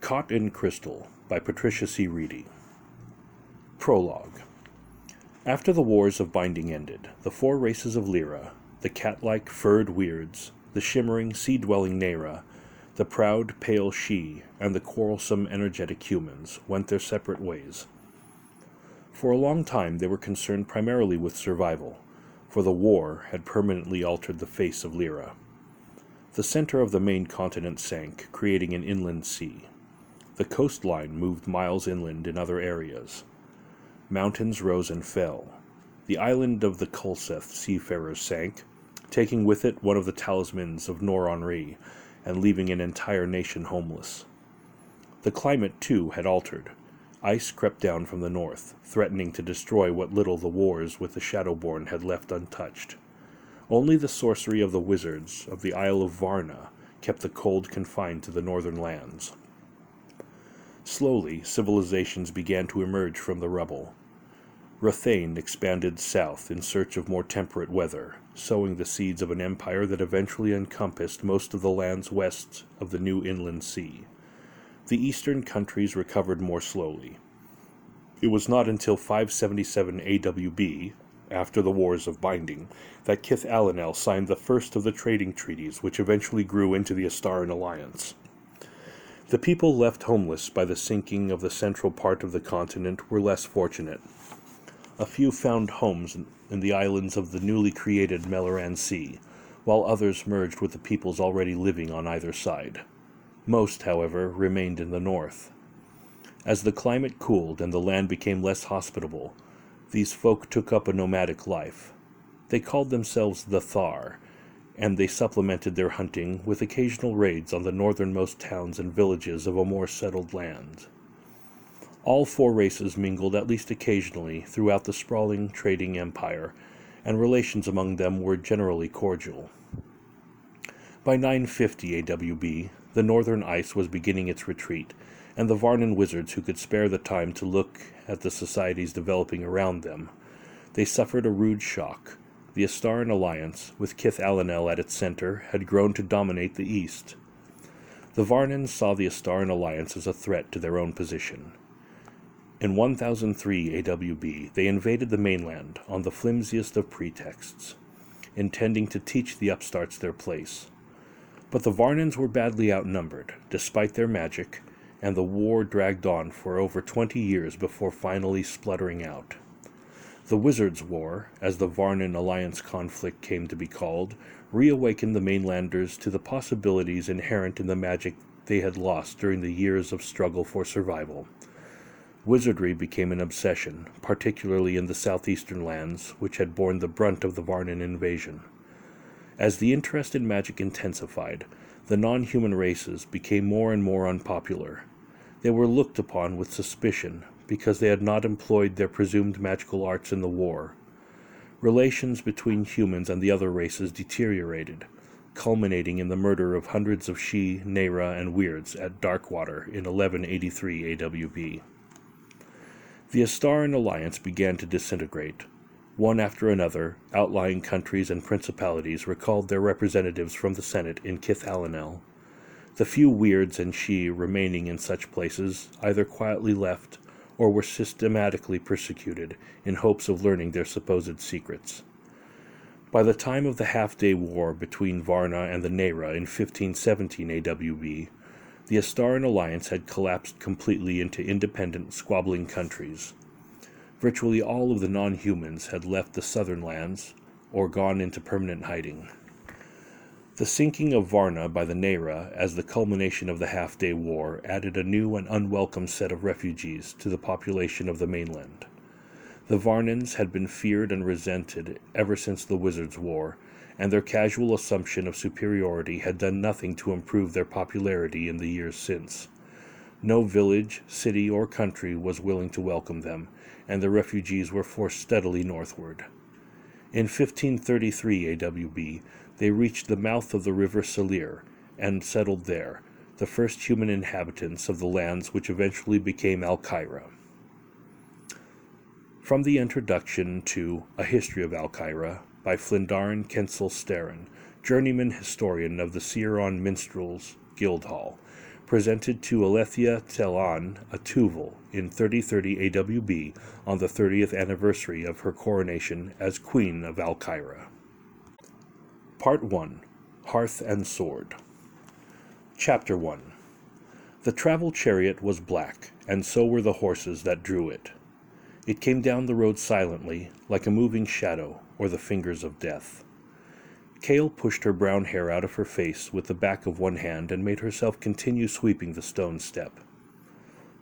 Caught in Crystal by Patricia C. Wrede. Prologue. After the wars of binding ended, the four races of Lyra, the cat like furred Wyrds, the shimmering sea dwelling Neira, the proud pale Shee, and the quarrelsome energetic humans, went their separate ways. For a long time they were concerned primarily with survival, for the war had permanently altered the face of Lyra. The center of the main continent sank, creating an inland sea. The coastline moved miles inland in other areas. Mountains rose and fell. The island of the Kulseth seafarers sank, taking with it one of the talismans of Nor-Anri and leaving an entire nation homeless. The climate, too, had altered. Ice crept down from the north, threatening to destroy what little the wars with the Shadowborn had left untouched. Only the sorcery of the wizards of the Isle of Varna kept the cold confined to the northern lands. Slowly, civilizations began to emerge from the rubble. Rathane expanded south in search of more temperate weather, sowing the seeds of an empire that eventually encompassed most of the lands west of the new inland sea. The eastern countries recovered more slowly. It was not until 577 AWB, after the Wars of Binding, that Kith Alanel signed the first of the trading treaties which eventually grew into the Astaran Alliance. The people left homeless by the sinking of the central part of the continent were less fortunate. A few found homes in the islands of the newly created Melaran Sea, while others merged with the peoples already living on either side. Most, however, remained in the north. As the climate cooled and the land became less hospitable, these folk took up a nomadic life. They called themselves the Thar, and they supplemented their hunting with occasional raids on the northernmost towns and villages of a more settled land. All four races mingled at least occasionally throughout the sprawling trading empire, and relations among them were generally cordial. By 950 AWB, the northern ice was beginning its retreat, and the Varnan wizards who could spare the time to look at the societies developing around them. They suffered a rude shock. The Astaran alliance, with Kith Alanel at its center, had grown to dominate the east. The Varnans saw the Astaran alliance as a threat to their own position. In 1003 AWB, they invaded the mainland on the flimsiest of pretexts, intending to teach the upstarts their place. But the Varnans were badly outnumbered, despite their magic, and the war dragged on for over twenty years before finally spluttering out. The Wizards' War, as the Varnan alliance conflict came to be called, reawakened the mainlanders to the possibilities inherent in the magic they had lost during the years of struggle for survival. Wizardry became an obsession, particularly in the southeastern lands, which had borne the brunt of the Varnan invasion. As the interest in magic intensified, the non human races became more and more unpopular, they were looked upon with suspicion because they had not employed their presumed magical arts in the war. Relations between humans and the other races deteriorated, culminating in the murder of hundreds of Shee, Neira, and Wyrds at Darkwater in 1183 AWB. The Astaran alliance began to disintegrate. One after another, outlying countries and principalities recalled their representatives from the Senate in Kith Alanel the few Wyrds and Shee remaining in such places either quietly left or were systematically persecuted in hopes of learning their supposed secrets. By the time of the half day war between Varna and the Neira in 1517 AWB, the Astaran alliance had collapsed completely into independent, squabbling countries. Virtually all of the non humans had left the southern lands or gone into permanent hiding. The sinking of Varna by the Neira as the culmination of the Half Day War added a new and unwelcome set of refugees to the population of the mainland. The Varnans had been feared and resented ever since the Wizards' War, and their casual assumption of superiority had done nothing to improve their popularity in the years since. No village, city, or country was willing to welcome them, and the refugees were forced steadily northward. In 1533 AWB, they reached the mouth of the river Salir and settled there, the first human inhabitants of the lands which eventually became Alkyra. From the introduction to A History of Alkyra by Flindarn Kensel Starin, journeyman historian of the Ciaran Minstrels Guildhall, presented to Alethea Telan Atuval in 3030 AWB on the 30th anniversary of her coronation as Queen of Alkyra. Part 1 Hearth and Sword Chapter 1 The travel chariot was black, and so were the horses that drew it. It came down the road silently, like a moving shadow or the fingers of death. Cale pushed her brown hair out of her face with the back of one hand and made herself continue sweeping the stone step.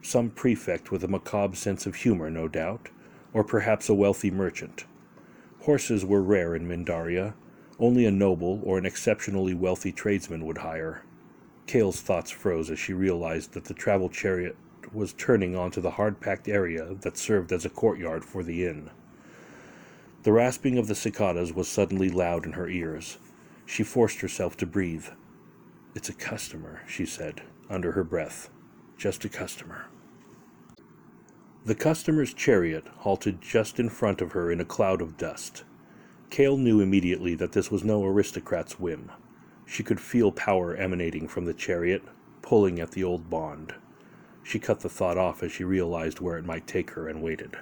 Some prefect with a macabre sense of humor, no doubt, or perhaps a wealthy merchant. Horses were rare in Mindaria. Only a noble or an exceptionally wealthy tradesman would hire. Cale's thoughts froze as she realized that the travel chariot was turning onto the hard packed area that served as a courtyard for the inn. The rasping of the cicadas was suddenly loud in her ears. She forced herself to breathe. It's a customer, she said, under her breath. Just a customer. The customer's chariot halted just in front of her in a cloud of dust. Cale knew immediately that this was no aristocrat's whim. She could feel power emanating from the chariot, pulling at the old bond. She cut the thought off as she realized where it might take her and waited.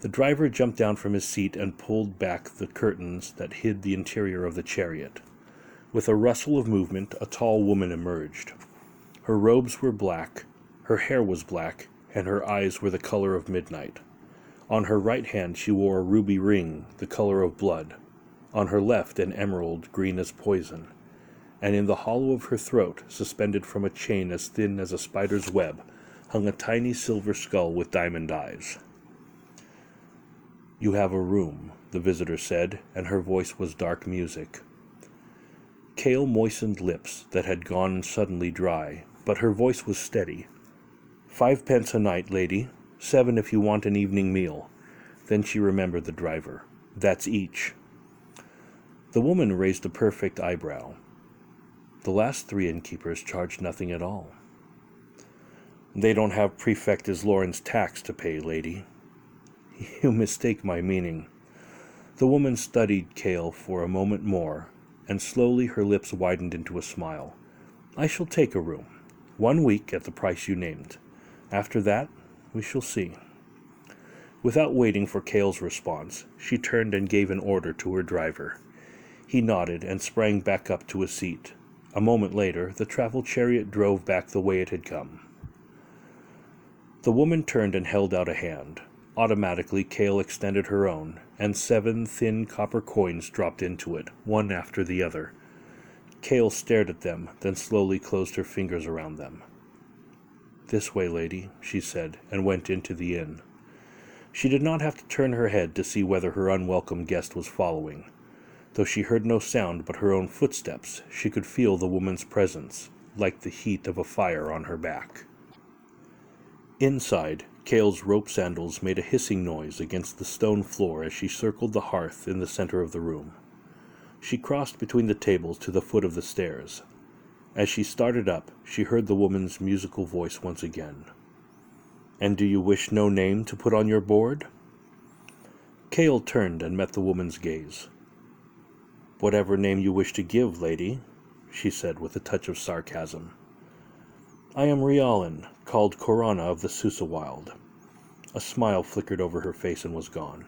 The driver jumped down from his seat and pulled back the curtains that hid the interior of the chariot. With a rustle of movement, a tall woman emerged. Her robes were black, her hair was black, and her eyes were the color of midnight. On her right hand she wore a ruby ring, the color of blood. On her left, an emerald, green as poison. And in the hollow of her throat, suspended from a chain as thin as a spider's web, hung a tiny silver skull with diamond eyes. You have a room, the visitor said, and her voice was dark music. Cale moistened lips that had gone suddenly dry, but her voice was steady. Fivepence a night, lady. Seven if you want an evening meal. Then she remembered the driver. That's each. The woman raised a perfect eyebrow. The last three innkeepers charged nothing at all. They don't have Prefect Islauren's tax to pay, lady. You mistake my meaning. The woman studied Cale for a moment more, and slowly her lips widened into a smile. I shall take a room. One week at the price you named. After that, we shall see. Without waiting for Cale's response, she turned and gave an order to her driver. He nodded and sprang back up to a seat. A moment later, the travel chariot drove back the way it had come. The woman turned and held out a hand. Automatically, Cale extended her own, and seven thin copper coins dropped into it, one after the other. Cale stared at them, then slowly closed her fingers around them. This way, lady, she said, and went into the inn. She did not have to turn her head to see whether her unwelcome guest was following. Though she heard no sound but her own footsteps, she could feel the woman's presence, like the heat of a fire on her back. Inside, Cale's rope sandals made a hissing noise against the stone floor as she circled the hearth in the center of the room. She crossed between the tables to the foot of the stairs. As she started up, she heard the woman's musical voice once again. And do you wish no name to put on your board? Cale turned and met the woman's gaze. Whatever name you wish to give, lady, she said with a touch of sarcasm. I am Rialin, called Korana of the Susa Wild. A smile flickered over her face and was gone.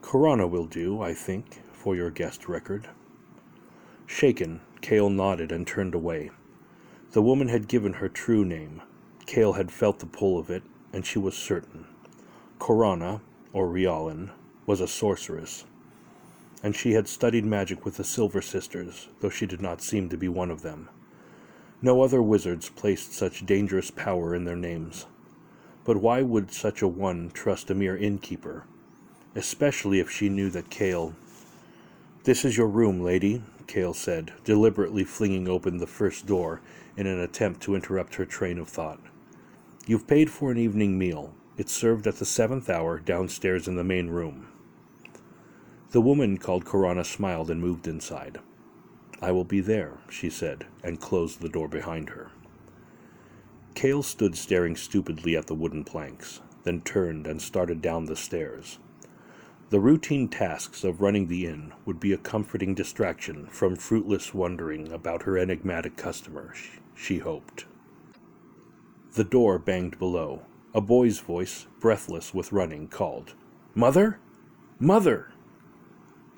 Korana will do, I think, for your guest record. Shaken, Cale nodded and turned away. The woman had given her true name. Cale had felt the pull of it, and she was certain. Korana, or Rialin, was a sorceress, and she had studied magic with the Silver Sisters, though she did not seem to be one of them. No other wizards placed such dangerous power in their names. But why would such a one trust a mere innkeeper? Especially if she knew that Cale. This is your room, lady, Cale said, deliberately flinging open the first door in an attempt to interrupt her train of thought. You've paid for an evening meal. It's served at the seventh hour downstairs in the main room. The woman called Korana smiled and moved inside. I will be there, she said, and closed the door behind her. Cale stood staring stupidly at the wooden planks, then turned and started down the stairs. The routine tasks of running the inn would be a comforting distraction from fruitless wondering about her enigmatic customer, she hoped. The door banged below. A boy's voice, breathless with running, called, Mother? Mother!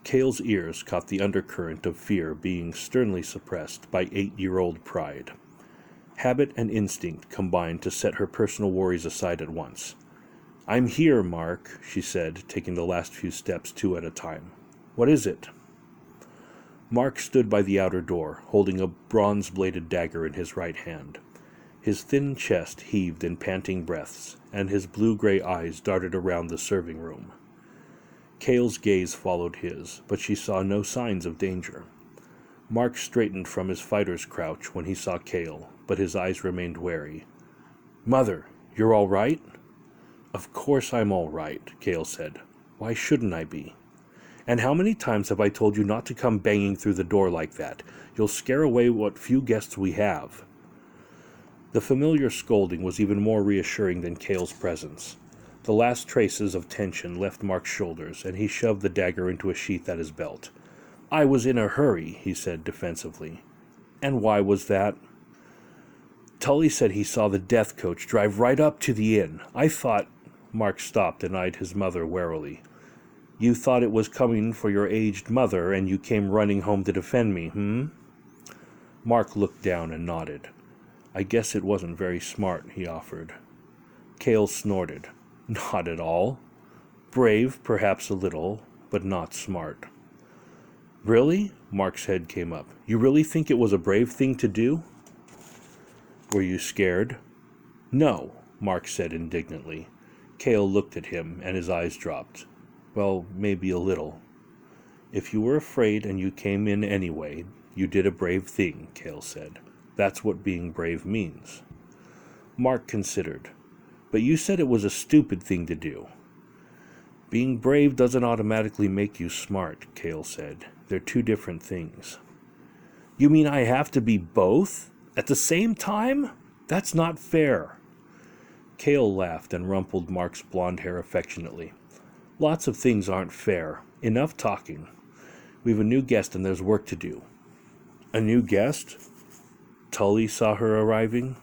Cale's ears caught the undercurrent of fear being sternly suppressed by eight year old pride. Habit and instinct combined to set her personal worries aside at once. I'm here, Mark, she said, taking the last few steps two at a time. What is it? Mark stood by the outer door, holding a bronze bladed dagger in his right hand. His thin chest heaved in panting breaths, and his blue gray eyes darted around the serving room. Cale's gaze followed his, but she saw no signs of danger. Mark straightened from his fighter's crouch when he saw Cale, but his eyes remained wary. Mother, you're all right? Of course I'm all right, Cale said. Why shouldn't I be? And how many times have I told you not to come banging through the door like that? You'll scare away what few guests we have. The familiar scolding was even more reassuring than Cale's presence. The last traces of tension left Mark's shoulders, and he shoved the dagger into a sheath at his belt. I was in a hurry, he said defensively. And why was that? Tully said he saw the death coach drive right up to the inn. I thought. Mark stopped and eyed his mother warily. You thought it was coming for your aged mother, and you came running home to defend me, hmm? Mark looked down and nodded. I guess it wasn't very smart, he offered. Cale snorted. Not at all. Brave, perhaps a little, but not smart. Really? Mark's head came up. You really think it was a brave thing to do? Were you scared? No, Mark said indignantly. Cale looked at him, and his eyes dropped. Well, maybe a little. If you were afraid and you came in anyway, you did a brave thing, Cale said. That's what being brave means. Mark considered. But you said it was a stupid thing to do. Being brave doesn't automatically make you smart, Cale said. They're two different things. You mean I have to be both? At the same time? That's not fair. Cale laughed and rumpled Mark's blond hair affectionately. Lots of things aren't fair. Enough talking. We've a new guest and there's work to do. A new guest? Tully saw her arriving.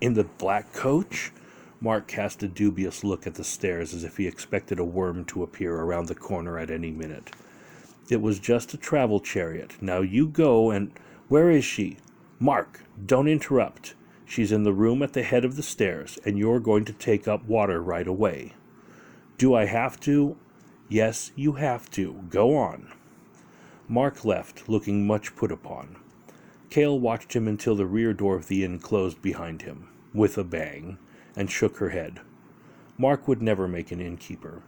In the black coach? Mark cast a dubious look at the stairs as if he expected a worm to appear around the corner at any minute. It was just a travel chariot. Now you go and. Where is she? Mark, don't interrupt. She's in the room at the head of the stairs, and you're going to take up water right away. Do I have to? Yes, you have to. Go on. Mark left, looking much put upon. Cale watched him until the rear door of the inn closed behind him, with a bang, and shook her head. Mark would never make an innkeeper.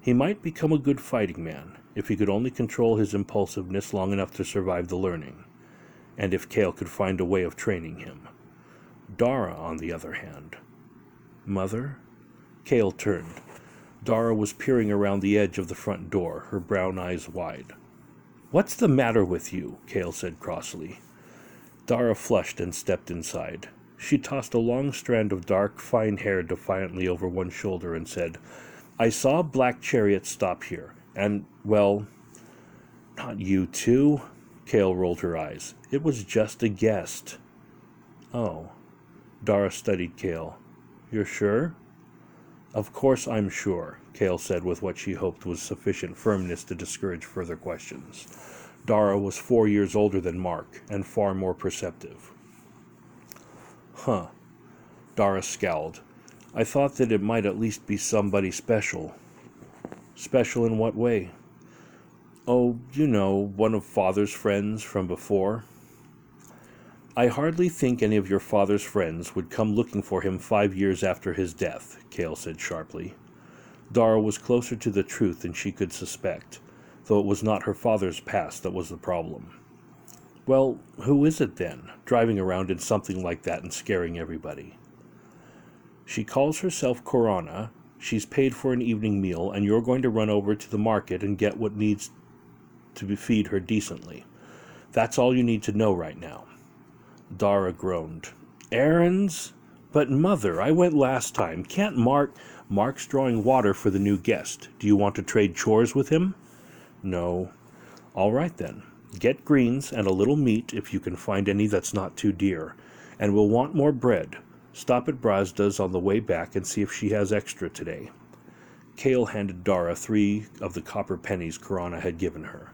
He might become a good fighting man, if he could only control his impulsiveness long enough to survive the learning, and if Cale could find a way of training him. Dara, on the other hand. Mother? Cale turned. Dara was peering around the edge of the front door, her brown eyes wide. What's the matter with you? Cale said crossly. Dara flushed and stepped inside. She tossed a long strand of dark, fine hair defiantly over one shoulder and said, I saw a black chariot stop here, and, well, not you too. Cale rolled her eyes. It was just a guest. Oh. Dara studied Cale. You're sure? Of course I'm sure, Cale said with what she hoped was sufficient firmness to discourage further questions. Dara was four years older than Mark and far more perceptive. Huh. Dara scowled. I thought that it might at least be somebody special. Special in what way? Oh, you know, one of father's friends from before. I hardly think any of your father's friends would come looking for him five years after his death, Cale said sharply. Dara was closer to the truth than she could suspect though it was not her father's past that was the problem. Well, who is it then, driving around in something like that and scaring everybody? She calls herself Korana, she's paid for an evening meal, and you're going to run over to the market and get what needs to feed her decently. That's all you need to know right now. Dara groaned. Errands? But, Mother, I went last time. Can't Mark. Mark's drawing water for the new guest. Do you want to trade chores with him? No. All right then. Get greens and a little meat if you can find any that's not too dear. And we'll want more bread. Stop at Brazda's on the way back and see if she has extra today. Cale handed Dara three of the copper pennies Korana had given her.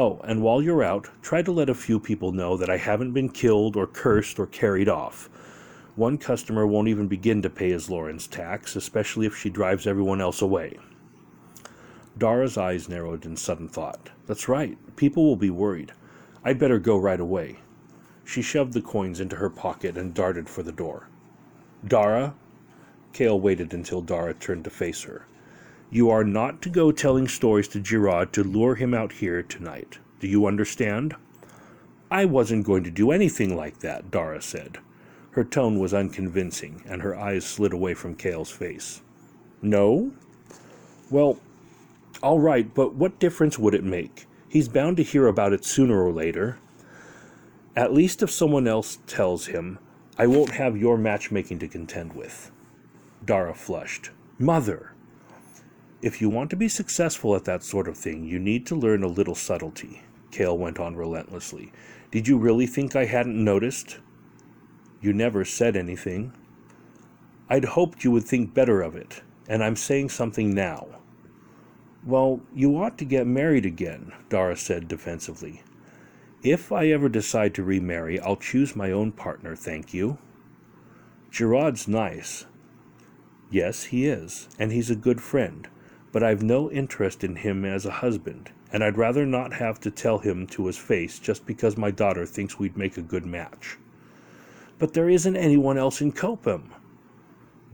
Oh, and while you're out, try to let a few people know that I haven't been killed or cursed or carried off. One customer won't even begin to pay his Lorenz tax, especially if she drives everyone else away. Dara's eyes narrowed in sudden thought. That's right, people will be worried. I'd better go right away. She shoved the coins into her pocket and darted for the door. Dara? Cale waited until Dara turned to face her. You are not to go telling stories to Gerard to lure him out here tonight. Do you understand? I wasn't going to do anything like that, Dara said. Her tone was unconvincing, and her eyes slid away from Cale's face. No? Well, all right, but what difference would it make? He's bound to hear about it sooner or later. At least if someone else tells him, I won't have your matchmaking to contend with. Dara flushed. Mother! If you want to be successful at that sort of thing, you need to learn a little subtlety, Cale went on relentlessly. Did you really think I hadn't noticed? You never said anything. I'd hoped you would think better of it, and I'm saying something now. Well, you ought to get married again, Dara said defensively. If I ever decide to remarry, I'll choose my own partner, thank you. Gerard's nice. Yes, he is, and he's a good friend but I've no interest in him as a husband, and I'd rather not have to tell him to his face just because my daughter thinks we'd make a good match. But there isn't anyone else in Copem.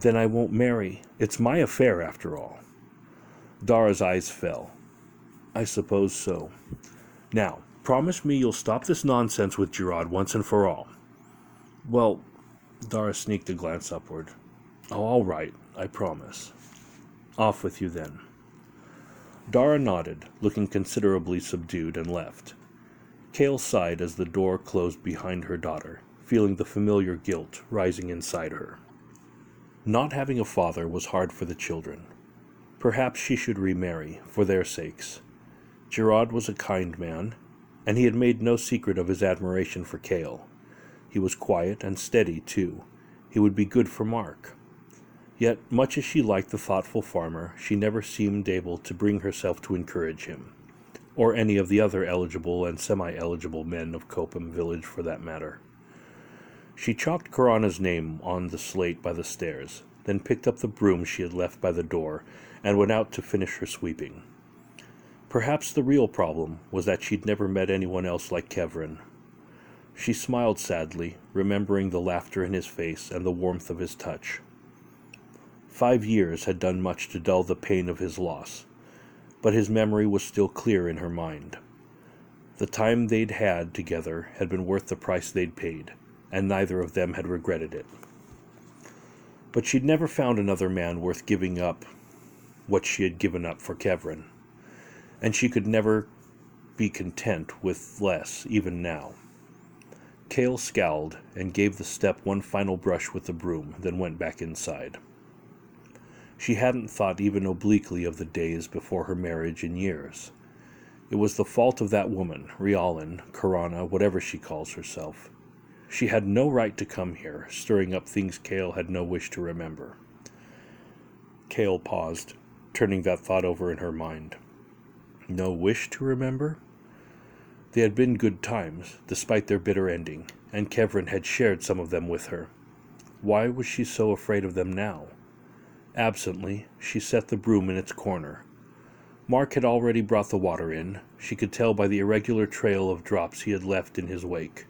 Then I won't marry. It's my affair, after all. Dara's eyes fell. I suppose so. Now, promise me you'll stop this nonsense with Gerard once and for all. Well, Dara sneaked a glance upward. Oh, all right, I promise. Off with you then. Dara nodded, looking considerably subdued, and left. Cale sighed as the door closed behind her daughter, feeling the familiar guilt rising inside her. Not having a father was hard for the children. Perhaps she should remarry, for their sakes. Gerard was a kind man, and he had made no secret of his admiration for Cale. He was quiet and steady, too. He would be good for Mark. Yet, much as she liked the thoughtful farmer, she never seemed able to bring herself to encourage him, or any of the other eligible and semi eligible men of Copem village for that matter. She chalked Korana's name on the slate by the stairs, then picked up the broom she had left by the door and went out to finish her sweeping. Perhaps the real problem was that she'd never met anyone else like Kevrin. She smiled sadly, remembering the laughter in his face and the warmth of his touch. Five years had done much to dull the pain of his loss, but his memory was still clear in her mind. The time they'd had together had been worth the price they'd paid, and neither of them had regretted it. But she'd never found another man worth giving up what she had given up for Kevrin, and she could never be content with less even now. Cale scowled and gave the step one final brush with the broom, then went back inside. She hadn't thought even obliquely of the days before her marriage in years. It was the fault of that woman, Rialin, Korana, whatever she calls herself. She had no right to come here, stirring up things Cale had no wish to remember. Cale paused, turning that thought over in her mind. No wish to remember? They had been good times, despite their bitter ending, and Kevrin had shared some of them with her. Why was she so afraid of them now? Absently, she set the broom in its corner. Mark had already brought the water in. She could tell by the irregular trail of drops he had left in his wake.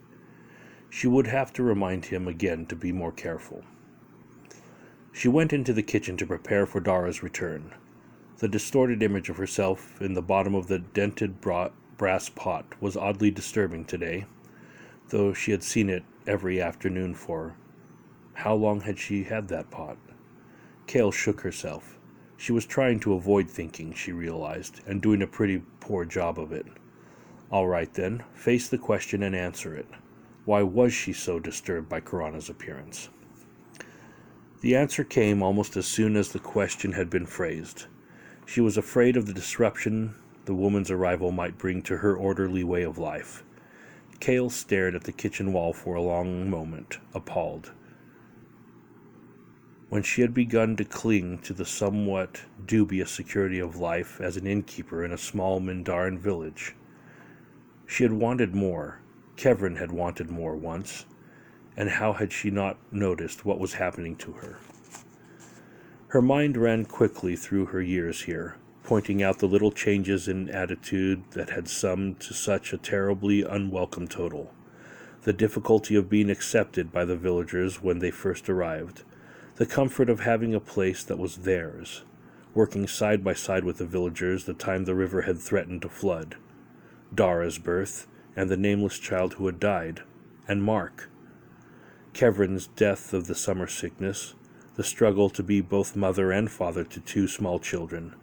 She would have to remind him again to be more careful. She went into the kitchen to prepare for Dara's return. The distorted image of herself in the bottom of the dented brass pot was oddly disturbing today, though she had seen it every afternoon for how long had she had that pot? Cale shook herself. She was trying to avoid thinking, she realized, and doing a pretty poor job of it. All right, then, face the question and answer it. Why was she so disturbed by Korana's appearance? The answer came almost as soon as the question had been phrased. She was afraid of the disruption the woman's arrival might bring to her orderly way of life. Cale stared at the kitchen wall for a long moment, appalled. When she had begun to cling to the somewhat dubious security of life as an innkeeper in a small Mindarin village, she had wanted more. Kevrin had wanted more once, and how had she not noticed what was happening to her? Her mind ran quickly through her years here, pointing out the little changes in attitude that had summed to such a terribly unwelcome total. The difficulty of being accepted by the villagers when they first arrived, the comfort of having a place that was theirs, working side by side with the villagers the time the river had threatened to flood, Dara's birth, and the nameless child who had died, and Mark. Kevrin's death of the summer sickness, the struggle to be both mother and father to two small children,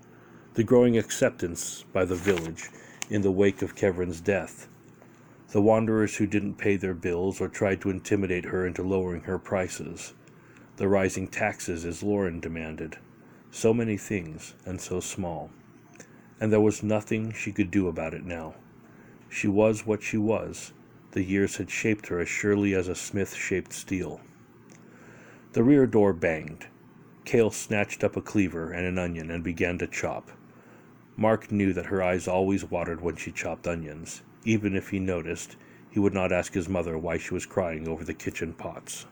the growing acceptance by the village in the wake of Kevrin's death, the wanderers who didn't pay their bills or tried to intimidate her into lowering her prices, the rising taxes as Lauren demanded. So many things, and so small. And there was nothing she could do about it now. She was what she was. The years had shaped her as surely as a smith shaped steel. The rear door banged. Cale snatched up a cleaver and an onion and began to chop. Mark knew that her eyes always watered when she chopped onions. Even if he noticed, he would not ask his mother why she was crying over the kitchen pots.